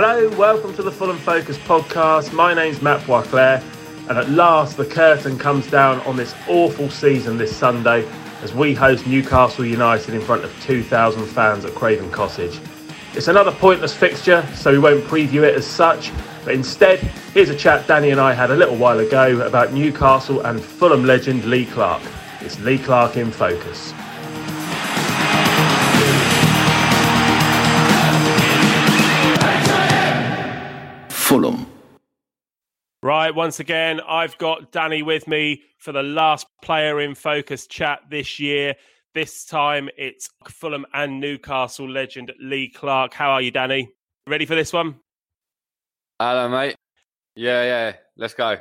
Hello, welcome to the Fulham Focus podcast. My name's Matt Boisclair, and at last the curtain comes down on this awful season this Sunday as we host Newcastle United in front of 2,000 fans at Craven Cottage. It's another pointless fixture, so we won't preview it as such, but instead, here's a chat Danny and I had a little while ago about Newcastle and Fulham legend Lee Clark. It's Lee Clark in focus. Right, once again, I've got Danny with me for the last player in focus chat this year. This time it's Fulham and Newcastle legend Lee Clark. How are you, Danny? Ready for this one? Hello, mate. Yeah, yeah. Let's go.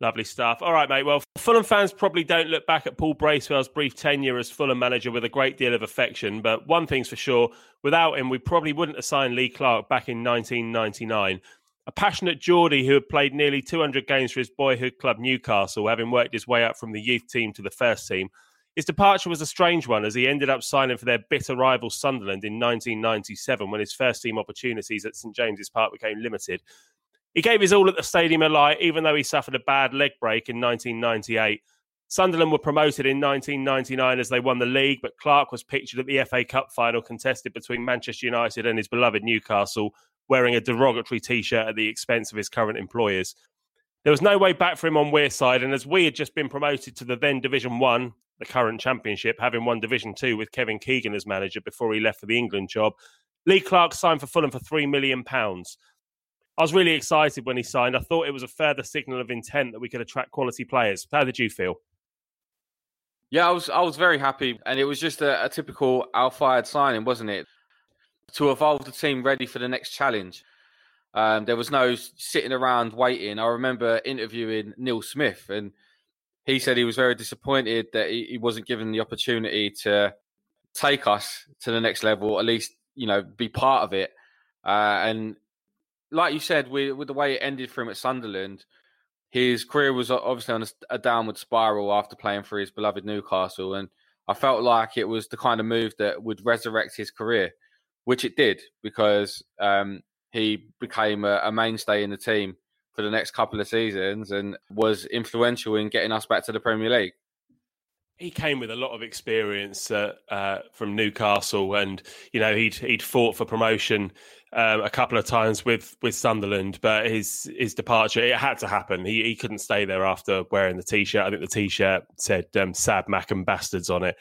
Lovely stuff. All right, mate. Well, Fulham fans probably don't look back at Paul Bracewell's brief tenure as Fulham manager with a great deal of affection, but one thing's for sure without him, we probably wouldn't have signed Lee Clark back in 1999. A passionate Geordie who had played nearly 200 games for his boyhood club Newcastle, having worked his way up from the youth team to the first team. His departure was a strange one as he ended up signing for their bitter rival Sunderland in 1997 when his first team opportunities at St James's Park became limited. He gave his all at the Stadium Light, even though he suffered a bad leg break in 1998. Sunderland were promoted in 1999 as they won the league, but Clark was pictured at the FA Cup final contested between Manchester United and his beloved Newcastle, wearing a derogatory t shirt at the expense of his current employers. There was no way back for him on Wearside, and as we had just been promoted to the then Division One, the current championship, having won Division Two with Kevin Keegan as manager before he left for the England job, Lee Clark signed for Fulham for three million pounds. I was really excited when he signed. I thought it was a further signal of intent that we could attract quality players. How did you feel? Yeah, I was I was very happy, and it was just a, a typical Al Fayed signing, wasn't it? To evolve the team ready for the next challenge. Um, there was no sitting around waiting. I remember interviewing Neil Smith, and he said he was very disappointed that he, he wasn't given the opportunity to take us to the next level, at least you know be part of it. Uh, and like you said, with, the way it ended for him at Sunderland, his career was obviously on a, a, downward spiral after playing for his beloved Newcastle, and I felt like it was the kind of move that would resurrect his career, which it did because um, he became a, a, mainstay in the team for the next couple of seasons and was influential in getting us back to the Premier League he came with a lot of experience uh, uh, from Newcastle, and you know he'd he'd fought for promotion um, a couple of times with with Sunderland, but his his departure it had to happen. He he couldn't stay there after wearing the t-shirt. I think the t-shirt said um, "Sad Mackem Bastards" on it,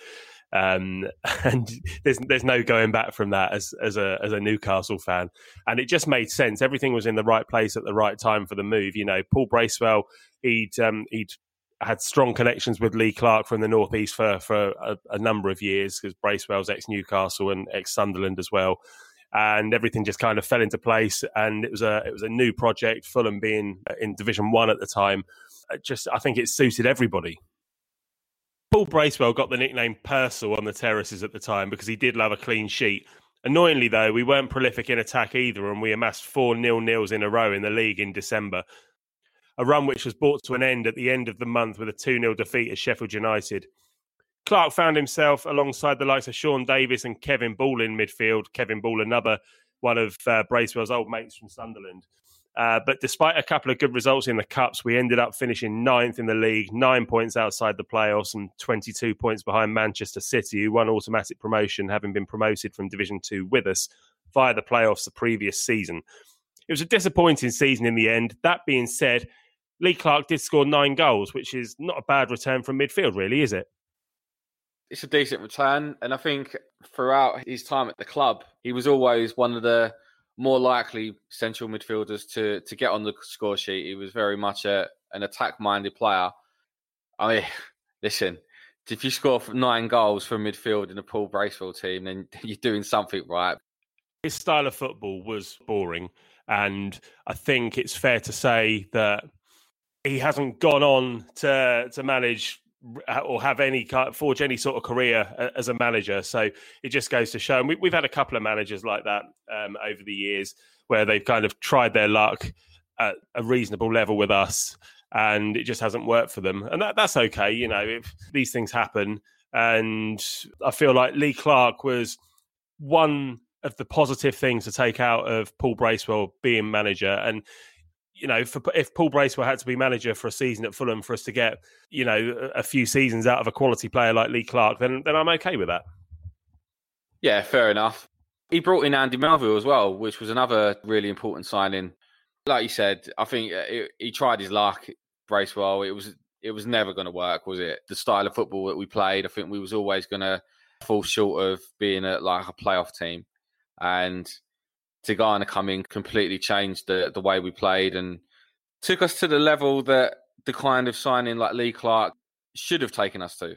um, and there's there's no going back from that as as a as a Newcastle fan. And it just made sense. Everything was in the right place at the right time for the move. You know, Paul Bracewell he'd um, he'd had strong connections with Lee Clark from the northeast for for a, a number of years because Bracewell's ex Newcastle and ex Sunderland as well, and everything just kind of fell into place. And it was a it was a new project. Fulham being in Division One at the time, just I think it suited everybody. Paul Bracewell got the nickname Persil on the terraces at the time because he did love a clean sheet. Annoyingly, though, we weren't prolific in attack either, and we amassed four nil nils in a row in the league in December a run which was brought to an end at the end of the month with a 2 0 defeat at Sheffield United. Clark found himself alongside the likes of Sean Davis and Kevin Ball in midfield. Kevin Ball, another one of uh, Bracewell's old mates from Sunderland. Uh, but despite a couple of good results in the Cups, we ended up finishing ninth in the league, nine points outside the playoffs, and 22 points behind Manchester City, who won automatic promotion, having been promoted from Division 2 with us via the playoffs the previous season. It was a disappointing season in the end. That being said, Lee Clark did score nine goals, which is not a bad return from midfield, really, is it? It's a decent return. And I think throughout his time at the club, he was always one of the more likely central midfielders to, to get on the score sheet. He was very much a, an attack minded player. I mean, listen, if you score nine goals from midfield in a Paul Bracewell team, then you're doing something right. His style of football was boring. And I think it's fair to say that he hasn't gone on to to manage or have any forge any sort of career as a manager. So it just goes to show. And we, have had a couple of managers like that um, over the years where they've kind of tried their luck at a reasonable level with us, and it just hasn't worked for them. And that, that's okay. You know, if these things happen, and I feel like Lee Clark was one of the positive things to take out of Paul Bracewell being manager. And you know, for, if Paul Bracewell had to be manager for a season at Fulham for us to get, you know, a few seasons out of a quality player like Lee Clark, then then I'm okay with that. Yeah, fair enough. He brought in Andy Melville as well, which was another really important signing. Like you said, I think uh, he tried his luck, Bracewell. It was it was never going to work, was it? The style of football that we played, I think we was always going to fall short of being a, like a playoff team. And Tigana coming completely changed the the way we played and took us to the level that the kind of signing like Lee Clark should have taken us to.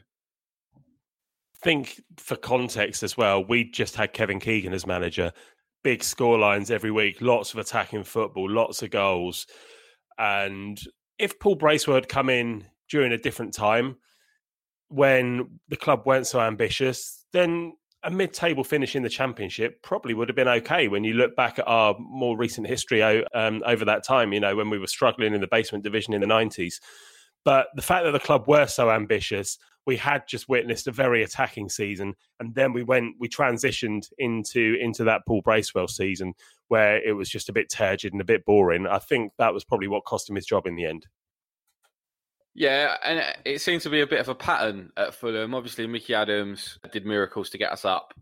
Think for context as well, we just had Kevin Keegan as manager. Big score lines every week, lots of attacking football, lots of goals. And if Paul Bracewell had come in during a different time when the club weren't so ambitious, then a mid-table finish in the championship probably would have been okay when you look back at our more recent history um, over that time. You know, when we were struggling in the basement division in the nineties. But the fact that the club were so ambitious, we had just witnessed a very attacking season, and then we went, we transitioned into into that Paul Bracewell season where it was just a bit turgid and a bit boring. I think that was probably what cost him his job in the end. Yeah, and it seems to be a bit of a pattern at Fulham. Obviously, Mickey Adams did miracles to get us up.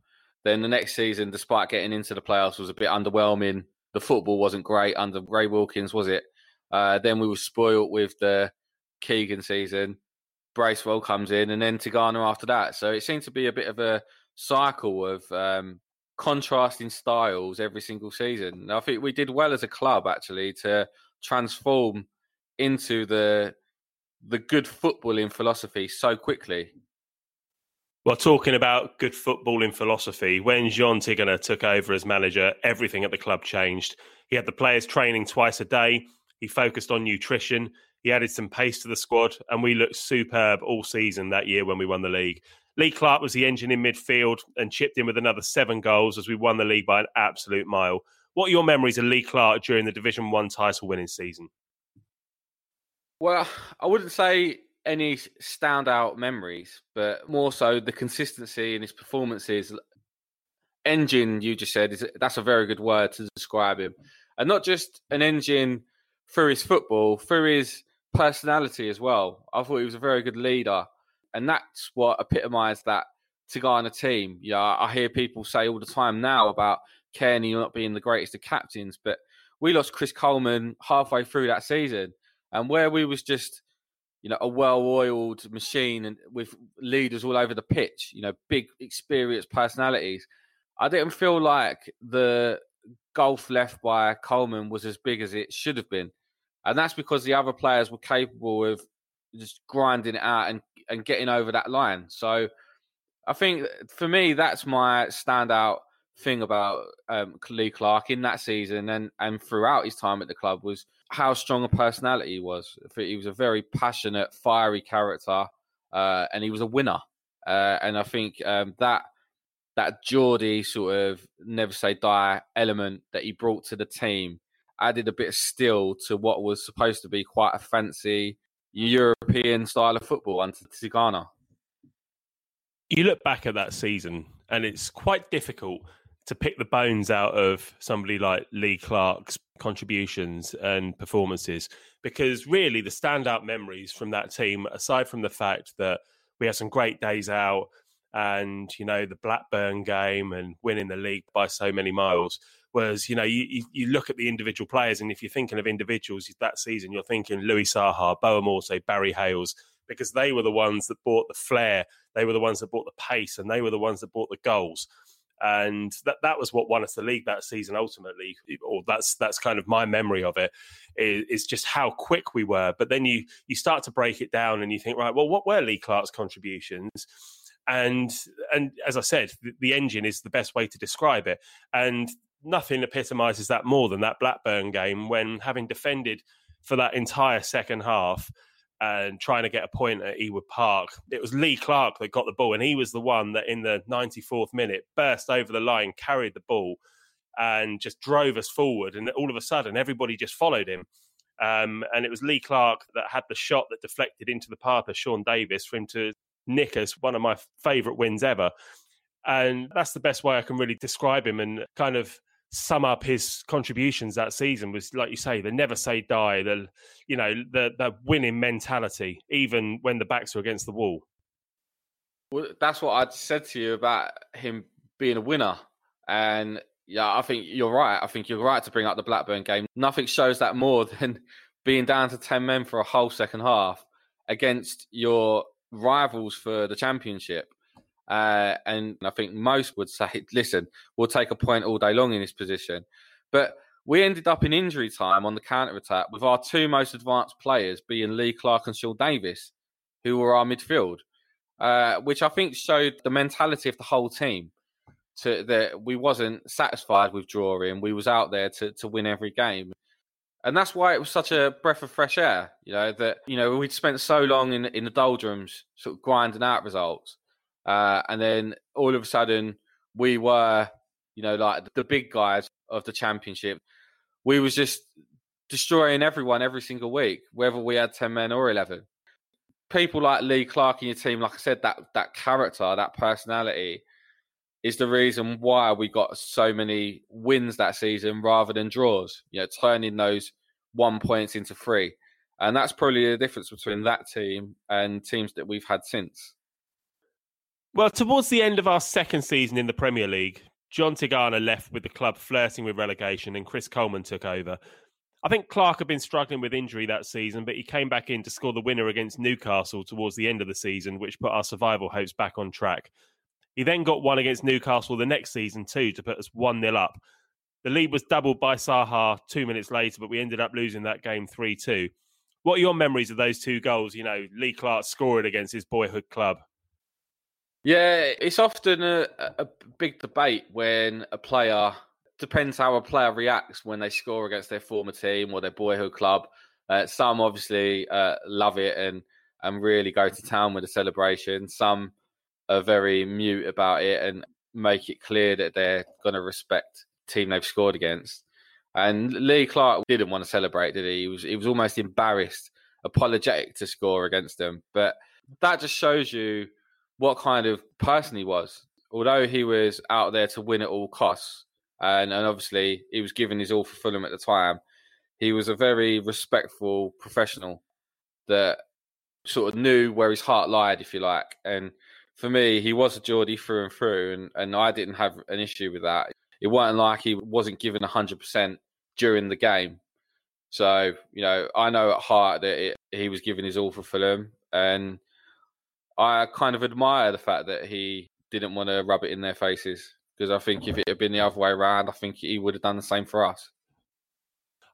Then the next season, despite getting into the playoffs, was a bit underwhelming. The football wasn't great under Ray Wilkins, was it? Uh, then we were spoilt with the Keegan season. Bracewell comes in, and then Tigana after that. So it seems to be a bit of a cycle of um, contrasting styles every single season. I think we did well as a club actually to transform into the the good footballing philosophy so quickly? Well, talking about good footballing philosophy, when Jean Tigana took over as manager, everything at the club changed. He had the players training twice a day. He focused on nutrition. He added some pace to the squad, and we looked superb all season that year when we won the league. Lee Clark was the engine in midfield and chipped in with another seven goals as we won the league by an absolute mile. What are your memories of Lee Clark during the Division One title winning season? Well, I wouldn't say any standout memories, but more so the consistency in his performances. Engine, you just said, is that's a very good word to describe him, and not just an engine through his football, through his personality as well. I thought he was a very good leader, and that's what epitomised that Tigana team. Yeah, I hear people say all the time now about Cairney not being the greatest of captains, but we lost Chris Coleman halfway through that season and where we was just you know a well-oiled machine and with leaders all over the pitch you know big experienced personalities i didn't feel like the gulf left by coleman was as big as it should have been and that's because the other players were capable of just grinding it out and, and getting over that line. So i think uh, for me that's my standout thing about um, Lee Clark in that season and, and throughout his time at the club was how strong a personality he was. He was a very passionate, fiery character, uh, and he was a winner. Uh, and I think um, that that Geordie sort of never say die element that he brought to the team added a bit of steel to what was supposed to be quite a fancy European style of football under Tigana. You look back at that season, and it's quite difficult to pick the bones out of somebody like Lee Clark's contributions and performances because really the standout memories from that team aside from the fact that we had some great days out and you know the Blackburn game and winning the league by so many miles was you know you, you look at the individual players and if you're thinking of individuals that season you're thinking Louis Saha, Boa Morte, Barry Hayles, because they were the ones that bought the flair they were the ones that bought the pace and they were the ones that bought the goals and that that was what won us the league that season ultimately or that's that's kind of my memory of it is, just how quick we were. But then you you start to break it down and you think right well what were lee clark's contributions? And and as i said the, the engine is the best way to describe it. And nothing epitomizes that more than that blackburn game when having defended for that entire second half and trying to get a point at Ewood Park. It was Lee Clark that got the ball, and he was the one that in the 94th minute burst over the line, carried the ball, and just drove us forward. And all of a sudden, everybody just followed him. Um, and it was Lee Clark that had the shot that deflected into the path of Sean Davis for him to nick us, one of my favourite wins ever. And that's the best way I can really describe him and kind of sum up his contributions that season was like you say the never say die the you know the the winning mentality even when the backs are against the wall. Well that's what i said to you about him being a winner. And yeah i think you're right. I think you're right to bring up the blackburn game. Nothing shows that more than being down to 10 men for a whole second half against your rivals for the championship uh, and I think most would say, listen, we'll take a point all day long in this position. But we ended up in injury time on the counter attack with our two most advanced players being Lee Clark and Sean Davis, who were our midfield, uh, which I think showed the mentality of the whole team. To that we wasn't satisfied with drawing. We was out there to to win every game. And that's why it was such a breath of fresh air, you know, that, you know, we'd spent so long in in the doldrums, sort of grinding out results uh, and then all of a sudden, we were, you know, like the big guys of the championship. We was just destroying everyone every single week, whether we had ten men or eleven. People like Lee Clark in your team, like I said, that that character, that personality, is the reason why we got so many wins that season rather than draws. You know, turning those one points into three, and that's probably the difference between that team and teams that we've had since. Well, towards the end of our second season in the Premier League, John Tigana left with the club flirting with relegation and Chris Coleman took over. I think Clark had been struggling with injury that season, but he came back in to score the winner against Newcastle towards the end of the season, which put our survival hopes back on track. He then got one against Newcastle the next season, too, to put us 1 0 up. The lead was doubled by Saha two minutes later, but we ended up losing that game 3 2. What are your memories of those two goals? You know, Lee Clark scoring against his boyhood club. Yeah, it's often a, a big debate when a player depends how a player reacts when they score against their former team or their boyhood club. Uh, some obviously uh, love it and and really go to town with the celebration. Some are very mute about it and make it clear that they're going to respect the team they've scored against. And Lee Clark didn't want to celebrate, did he? He was he was almost embarrassed, apologetic to score against them. But that just shows you what kind of person he was. Although he was out there to win at all costs, and, and obviously he was giving his all for Fulham at the time, he was a very respectful professional that sort of knew where his heart lied, if you like. And for me, he was a Geordie through and through, and, and I didn't have an issue with that. It wasn't like he wasn't given 100% during the game. So, you know, I know at heart that it, he was giving his all for Fulham, and I kind of admire the fact that he didn't want to rub it in their faces because I think if it had been the other way around, I think he would have done the same for us.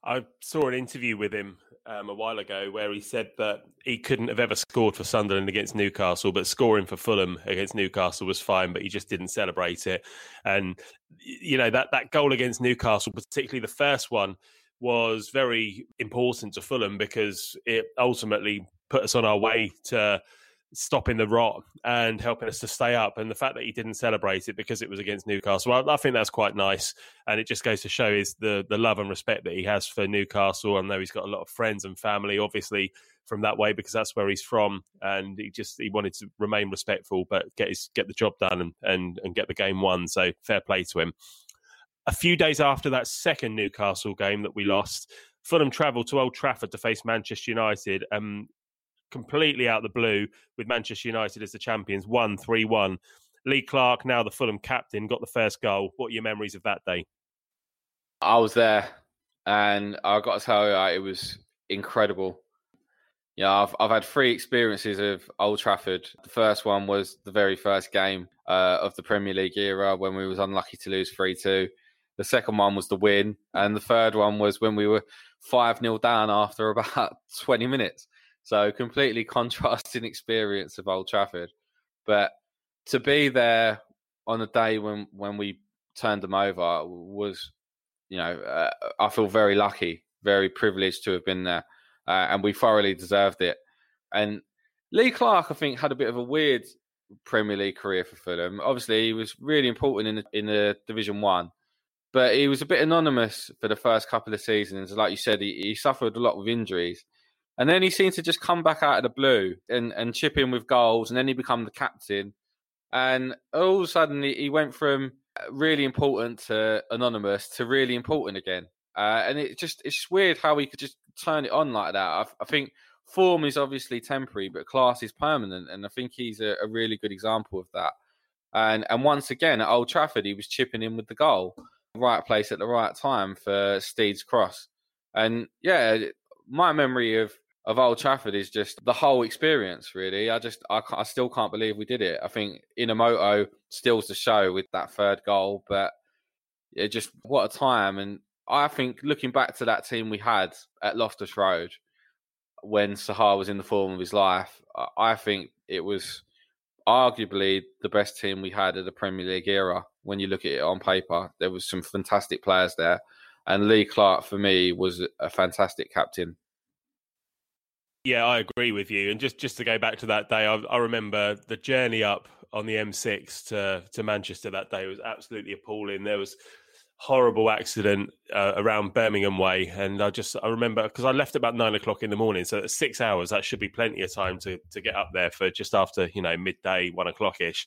I saw an interview with him um, a while ago where he said that he couldn't have ever scored for Sunderland against Newcastle, but scoring for Fulham against Newcastle was fine, but he just didn't celebrate it. And you know that that goal against Newcastle, particularly the first one, was very important to Fulham because it ultimately put us on our way to stopping the rot and helping us to stay up. And the fact that he didn't celebrate it because it was against Newcastle, I, I think that's quite nice. And it just goes to show is the the love and respect that he has for Newcastle. I know he's got a lot of friends and family, obviously from that way because that's where he's from. And he just he wanted to remain respectful, but get his get the job done and and, and get the game won. So fair play to him. A few days after that second Newcastle game that we lost, Fulham travelled to Old Trafford to face Manchester United. Um, completely out of the blue with Manchester United as the champions, 1 3 1. Lee Clark, now the Fulham captain, got the first goal. What are your memories of that day? I was there, and I got to tell you, it was incredible. Yeah, I've I've had three experiences of Old Trafford. The first one was the very first game uh, of the Premier League era when we was unlucky to lose three two. The second one was the win, and the third one was when we were five 0 down after about twenty minutes. So completely contrasting experience of Old Trafford. But to be there on a day when when we turned them over was, you know, uh, I feel very lucky, very privileged to have been there, uh, and we thoroughly deserved it. And Lee Clark, I think, had a bit of a weird Premier League career for Fulham. Obviously, he was really important in the, in the Division One, but he was a bit anonymous for the first couple of seasons. Like you said, he, he suffered a lot with injuries. And then he seemed to just come back out of the blue and, and chip in with goals, and then he become the captain. and all of a sudden he went from really important to anonymous to really important again. Uh, and it just it's weird how he could just turn it on like that. I, I, think form is obviously temporary, but class is permanent, and I think he's a, a, really good example of that. And and once again at Old Trafford, he was chipping in with the goal, right place at the right time for Steed's cross. And yeah, my memory of of Old Trafford is just the whole experience. Really, I just I, I still can't believe we did it. I think Inamoto steals the show with that third goal, but it just what a time. And I think looking back to that team we had at Loftus Road when Saha was in the form of his life, I think it was arguably the best team we had at the Premier League era. When you look at it on paper, there was some fantastic players there, and Lee Clark for me was a fantastic captain. Yeah, I agree with you. And just just to go back to that day, I, I remember the journey up on the M6 to to Manchester that day was absolutely appalling. There was horrible accident uh, around Birmingham Way, and I just I remember because I left about nine o'clock in the morning, so six hours that should be plenty of time to to get up there for just after you know midday, one o'clock ish.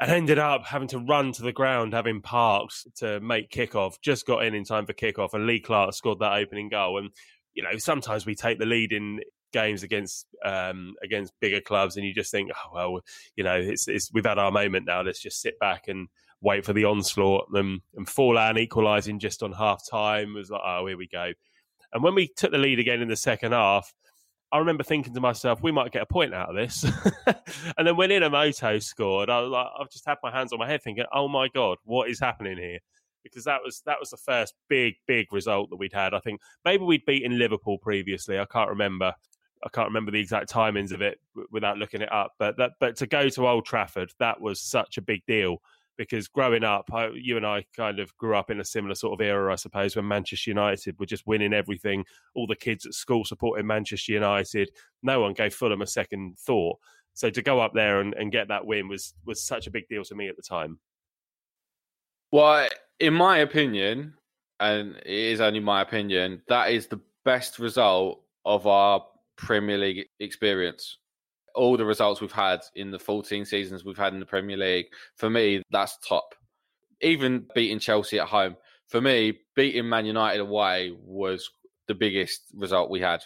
And ended up having to run to the ground, having parked to make kickoff. Just got in in time for kickoff, and Lee Clark scored that opening goal. And you know, sometimes we take the lead in games against um, against bigger clubs, and you just think, oh well, you know, it's, it's we've had our moment now. Let's just sit back and wait for the onslaught. And, and Forlan equalising just on half time was like, oh, here we go. And when we took the lead again in the second half, I remember thinking to myself, we might get a point out of this. and then when Inamoto scored, I was like, I've just had my hands on my head thinking, oh my God, what is happening here? Because that was that was the first big big result that we'd had. I think maybe we'd beaten Liverpool previously. I can't remember. I can't remember the exact timings of it without looking it up. But that but to go to Old Trafford, that was such a big deal because growing up, I, you and I kind of grew up in a similar sort of era, I suppose, when Manchester United were just winning everything. All the kids at school supporting Manchester United. No one gave Fulham a second thought. So to go up there and, and get that win was was such a big deal to me at the time. Well, in my opinion, and it is only my opinion, that is the best result of our Premier League experience. All the results we've had in the 14 seasons we've had in the Premier League, for me, that's top. Even beating Chelsea at home, for me, beating Man United away was the biggest result we had.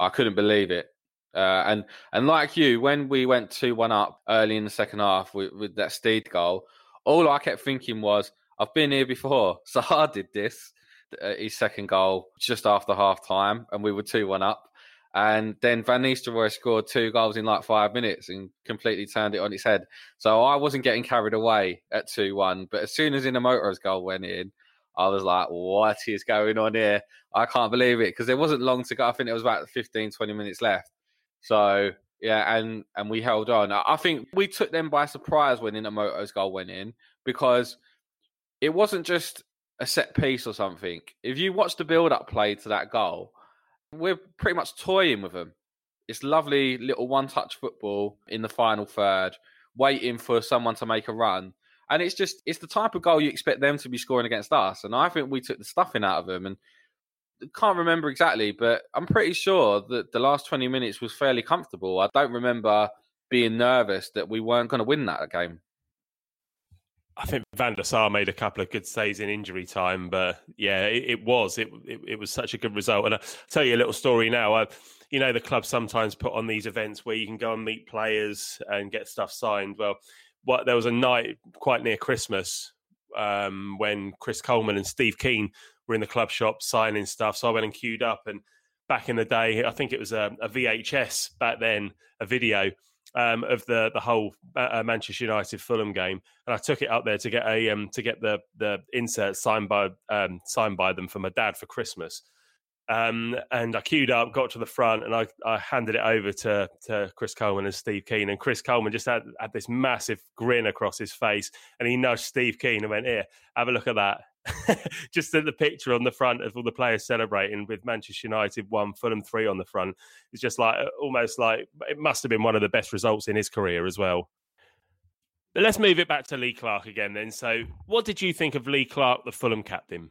I couldn't believe it. Uh, and and like you, when we went two one up early in the second half with, with that Steed goal, all I kept thinking was, I've been here before. Saha did this, uh, his second goal just after half time, and we were 2 1 up. And then Van Nistelrooy scored two goals in like five minutes and completely turned it on its head. So I wasn't getting carried away at 2 1. But as soon as Inamoto's goal went in, I was like, what is going on here? I can't believe it because there wasn't long to go. I think it was about 15, 20 minutes left. So yeah, and and we held on. I think we took them by surprise when Inamoto's goal went in because it wasn't just a set piece or something. If you watch the build-up play to that goal, we're pretty much toying with them. It's lovely little one-touch football in the final third, waiting for someone to make a run. And it's just it's the type of goal you expect them to be scoring against us. And I think we took the stuffing out of them. And can't remember exactly, but I'm pretty sure that the last 20 minutes was fairly comfortable. I don't remember being nervous that we weren't going to win that game. I think Van der Sar made a couple of good saves in injury time, but yeah, it, it was it, it, it was such a good result. And I'll tell you a little story now. I, you know, the club sometimes put on these events where you can go and meet players and get stuff signed. Well, what there was a night quite near Christmas um, when Chris Coleman and Steve Kean were in the club shop signing stuff. So I went and queued up. And back in the day, I think it was a, a VHS back then, a video um, of the the whole uh, uh, Manchester United Fulham game, and I took it up there to get a um, to get the the insert signed by um, signed by them for my dad for Christmas. Um, and I queued up, got to the front, and I, I handed it over to, to Chris Coleman and Steve Kean. And Chris Coleman just had, had this massive grin across his face, and he nudged Steve Kean and went, "Here, have a look at that." just the picture on the front of all the players celebrating with Manchester United one, Fulham three on the front. It's just like uh, almost like it must have been one of the best results in his career as well. But let's move it back to Lee Clark again then. So, what did you think of Lee Clark, the Fulham captain?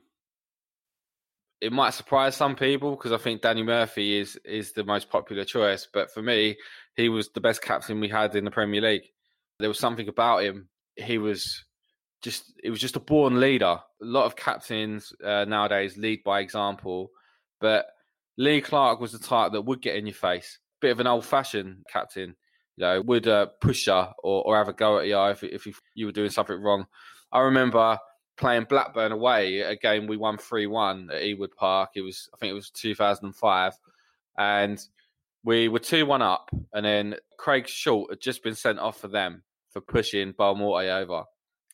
It might surprise some people because I think Danny Murphy is is the most popular choice, but for me, he was the best captain we had in the Premier League. There was something about him. He was just it was just a born leader. A lot of captains uh, nowadays lead by example, but Lee Clark was the type that would get in your face. Bit of an old-fashioned captain, you know, would uh, push you or, or have a go at you if, if you were doing something wrong. I remember playing Blackburn away, a game we won 3 1 at Ewood Park. It was, I think it was 2005. And we were 2 1 up. And then Craig Short had just been sent off for them for pushing Boa Morte over.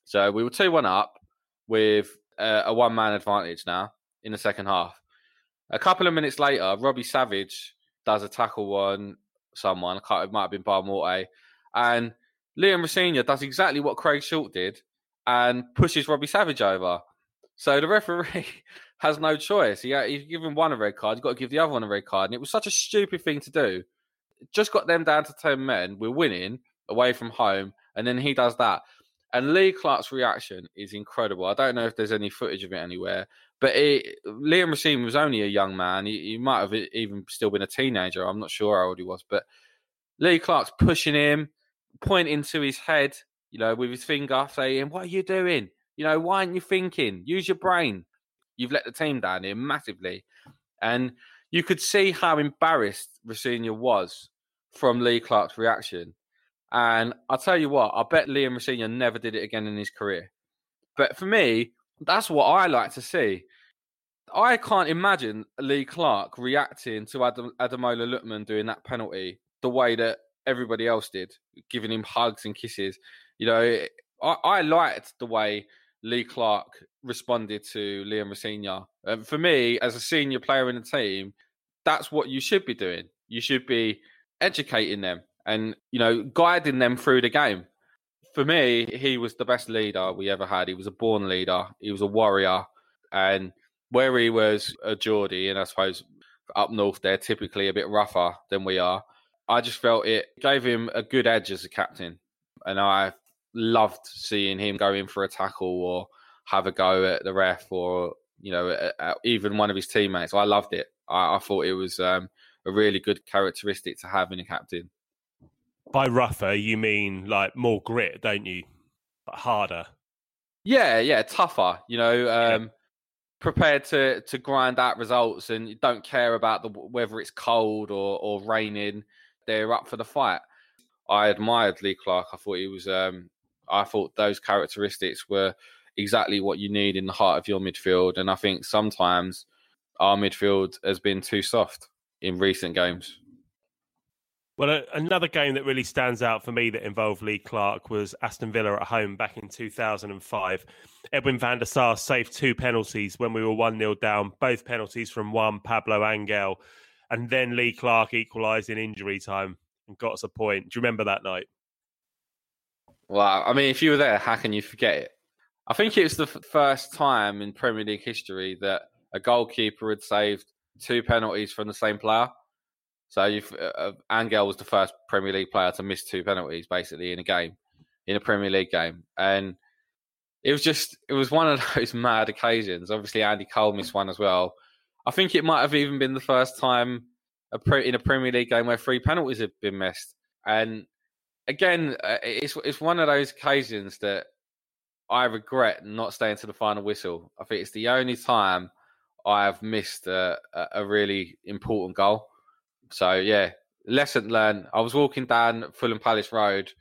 So we were 2 1 up with uh, a one man advantage now in the second half. A couple of minutes later, Robbie Savage does a tackle on someone. It might have been Boa Morte. And Liam Rosenior does exactly what Craig Short did and pushes Robbie Savage over. So the referee has no choice. He, he's given one a red card. You've got to give the other one a red card. And it was such a stupid thing to do. Just got them down to 10 men. We're winning away from home. And then he does that. And Lee Clark's reaction is incredible. I don't know if there's any footage of it anywhere, but it, Liam Rosenior was only a young man. He, he, might have even still been a teenager. I'm not sure how old he was, but Lee Clark's pushing him, pointing to his head, you know, with his finger, saying, What are you doing? You know, why aren't you thinking? Use your brain. You've let the team down here massively. And you could see how embarrassed Rosenior was from Lee Clark's reaction. And I'll tell you what, I bet Liam Rosenior never did it again in his career. But for me, that's what I like to see. I can't imagine Lee Clark reacting to Adam, Ademola Lookman doing that penalty the way that everybody else did, giving him hugs and kisses. You know, I, I liked the way Lee Clark responded to Liam Rosenior. Um, for me, as a senior player in the team, that's what you should be doing. You should be educating them and, you know, guiding them through the game. For me, he was the best leader we ever had. He was a born leader. He was a warrior. And where he was a Geordie, and I suppose up north they're typically a bit rougher than we are. I just felt it gave him a good edge as a captain. And I loved seeing him go in for a tackle or have a go at the ref or you know at, at even one of his teammates. I loved it. I, I thought it was um, a really good characteristic to have in a captain. By rougher, you mean like more grit, don't you? But harder. Yeah, yeah, tougher. You know, um, yeah. prepared to to grind out results, and you don't care about the whether it's cold or or raining. They're up for the fight. I admired Lee Clark. I thought he was um, I thought those characteristics were exactly what you need in the heart of your midfield. And I think sometimes our midfield has been too soft in recent games. Well, another game that really stands out for me that involved Lee Clark was Aston Villa at home back in 2005. Edwin van der Sar saved two penalties when we were 1 0 down, both penalties from one Pablo Angel. And then Lee Clark equalised in injury time and got us a point. Do you remember that night? Well, I mean, if you were there, how can you forget it? I think it was the first time in Premier League history that a goalkeeper had saved two penalties from the same player. So you've, uh, uh Angel was the first Premier League player to miss two penalties basically in a game, in a Premier League game, and it was just it was one of those mad occasions. Obviously, Andy Cole missed one as well. I think it might have even been the first time a pre, in a Premier League game where three penalties had been missed, and again, uh, it's it's one of those occasions that I regret not staying to the final whistle. I think it's the only time I have missed a, a really important goal. So yeah, lesson learned. I was walking down Fulham Palace Road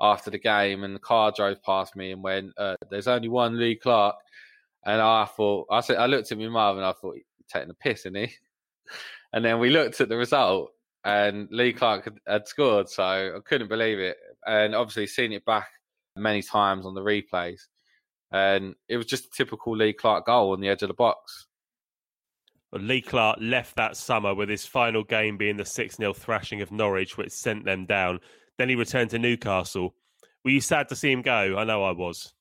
after the game, and the car drove past me and went, uh, "There's only one Lee Clark." And I thought, I said, I looked at my mum and I thought, taking a piss, isn't he? And then we looked at the result, and Lee Clark had, had, scored, so I couldn't believe it. And obviously, seen it back many times on the replays, and it was just a typical Lee Clark goal on the edge of the box. Lee Clark left that summer with his final game being the 6 0 thrashing of Norwich, which sent them down. Then he returned to Newcastle. Were you sad to see him go? I know I was.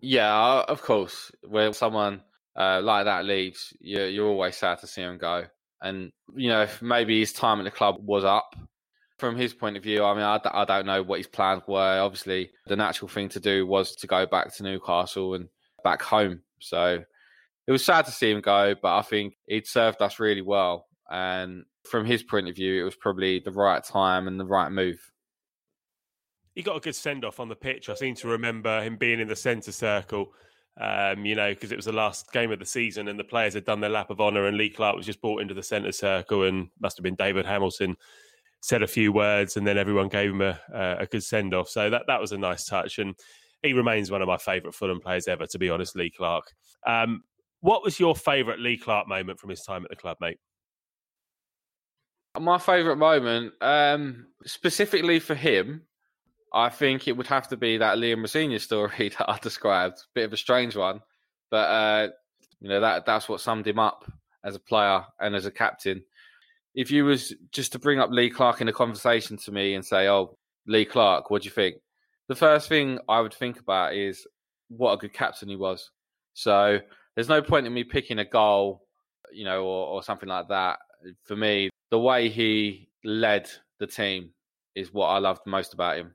Yeah, of course. When someone uh, like that leaves, you're, you're always sad to see him go. And, you know, maybe his time at the club was up. From his point of view, I mean, I, I don't know what his plans were. Obviously, the natural thing to do was to go back to Newcastle and back home. So it was sad to see him go, but I think he'd served us really well. And from his point of view, it was probably the right time and the right move. he got a good send off on the pitch. I seem to remember him being in the centre circle. Um, you know, because it was the last game of the season and the players had done their lap of honour, and Lee Clark was just brought into the centre circle, and must have been David Hamilton said a few words, and then everyone gave him a, a good send off. So that that was a nice touch, and he remains one of my favourite Fulham players ever, to be honest. Lee Clark. Um, what was your favourite Lee Clark moment from his time at the club, mate? My favourite moment, um, specifically for him, I think it would have to be that Liam Rosenior story that I described. Bit of a strange one, but uh, you know that that's what summed him up as a player and as a captain. If you was just to bring up Lee Clark in a conversation to me and say, "Oh, Lee Clark, what do you think?" The first thing I would think about is what a good captain he was. So there's no point in me picking a goal, you know, or, or something like that. For me, the way he led the team is what I loved most about him.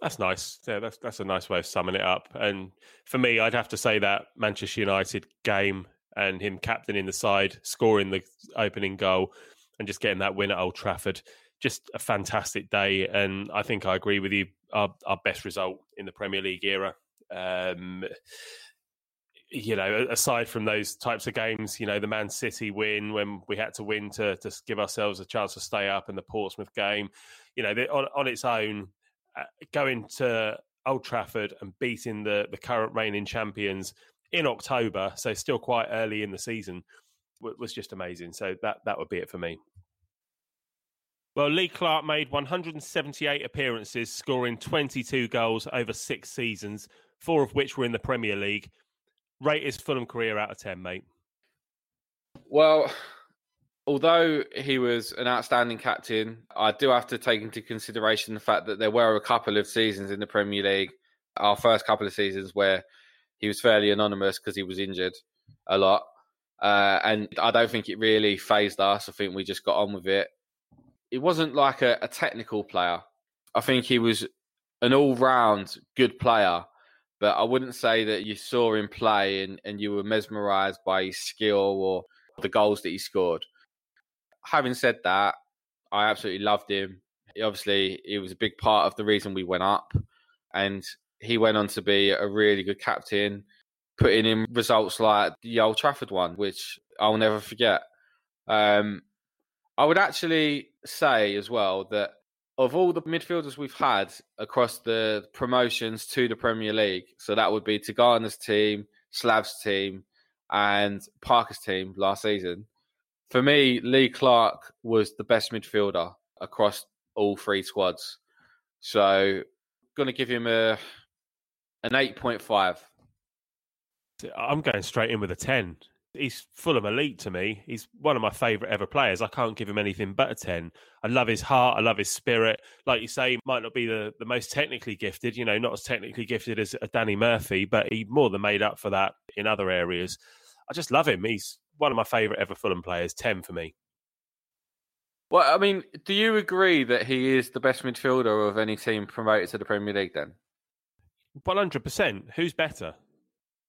That's nice. Yeah, that's that's a nice way of summing it up. And for me, I'd have to say that Manchester United game and him captaining the side, scoring the opening goal, and just getting that win at Old Trafford, just a fantastic day. And I think I agree with you. Our, our best result in the Premier League era. Um, you know, aside from those types of games, you know, the Man City win when we had to win to to give ourselves a chance to stay up, and the Portsmouth game, you know, on, on its own, uh, going to Old Trafford and beating the the current reigning champions in October, so still quite early in the season, was just amazing. So that that would be it for me. Well, Lee Clark made 178 appearances, scoring 22 goals over six seasons, four of which were in the Premier League rate his Fulham career out of 10, mate? Well, although he was an outstanding captain, I do have to take into consideration the fact that there were a couple of seasons in the Premier League, our first couple of seasons, where he was fairly anonymous because he was injured a lot. Uh, and I don't think it really phased us. I think we just got on with it. It wasn't like a, a technical player. I think he was an all round good player but I wouldn't say that you saw him play and, and you were mesmerized by his skill or the goals that he scored. Having said that, I absolutely loved him. He obviously, he was a big part of the reason we went up, and he went on to be a really good captain, putting in results like the Old Trafford one, which I'll never forget. Um, I would actually say as well that of all the midfielders we've had across the promotions to the Premier League, so that would be Tigana's team, Slav's team, and Parker's team last season. For me, Lee Clark was the best midfielder across all three squads. So, going to give him a an eight point five. I'm going straight in with a ten he's full of elite to me. He's one of my favourite ever players. I can't give him anything but a 10. I love his heart. I love his spirit. Like you say, he might not be the, the most technically gifted, you know, not as technically gifted as uh, Danny Murphy, but he more than made up for that in other areas. I just love him. He's one of my favourite ever Fulham players. 10 for me. Well, I mean, do you agree that he is the best midfielder of any team promoted to the Premier League then? 100%. Who's better?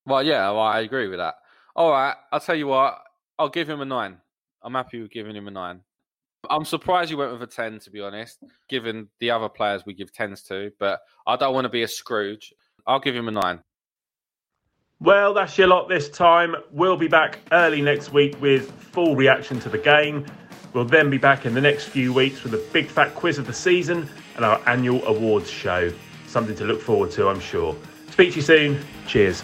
Well, yeah, well, I agree with that. All right, I'll tell you what. I'll give him a nine. I'm happy with giving him a nine. I'm surprised you went with a 10, to be honest, given the other players we give 10s to, but I don't want to be a Scrooge. I'll give him a 9. Well, that's your lot this time. We'll be back early next week with full reaction to the game. We'll then be back in the next few weeks with a big fat quiz of the season and our annual awards show. Something to look forward to, I'm sure. Speak to you soon. Cheers.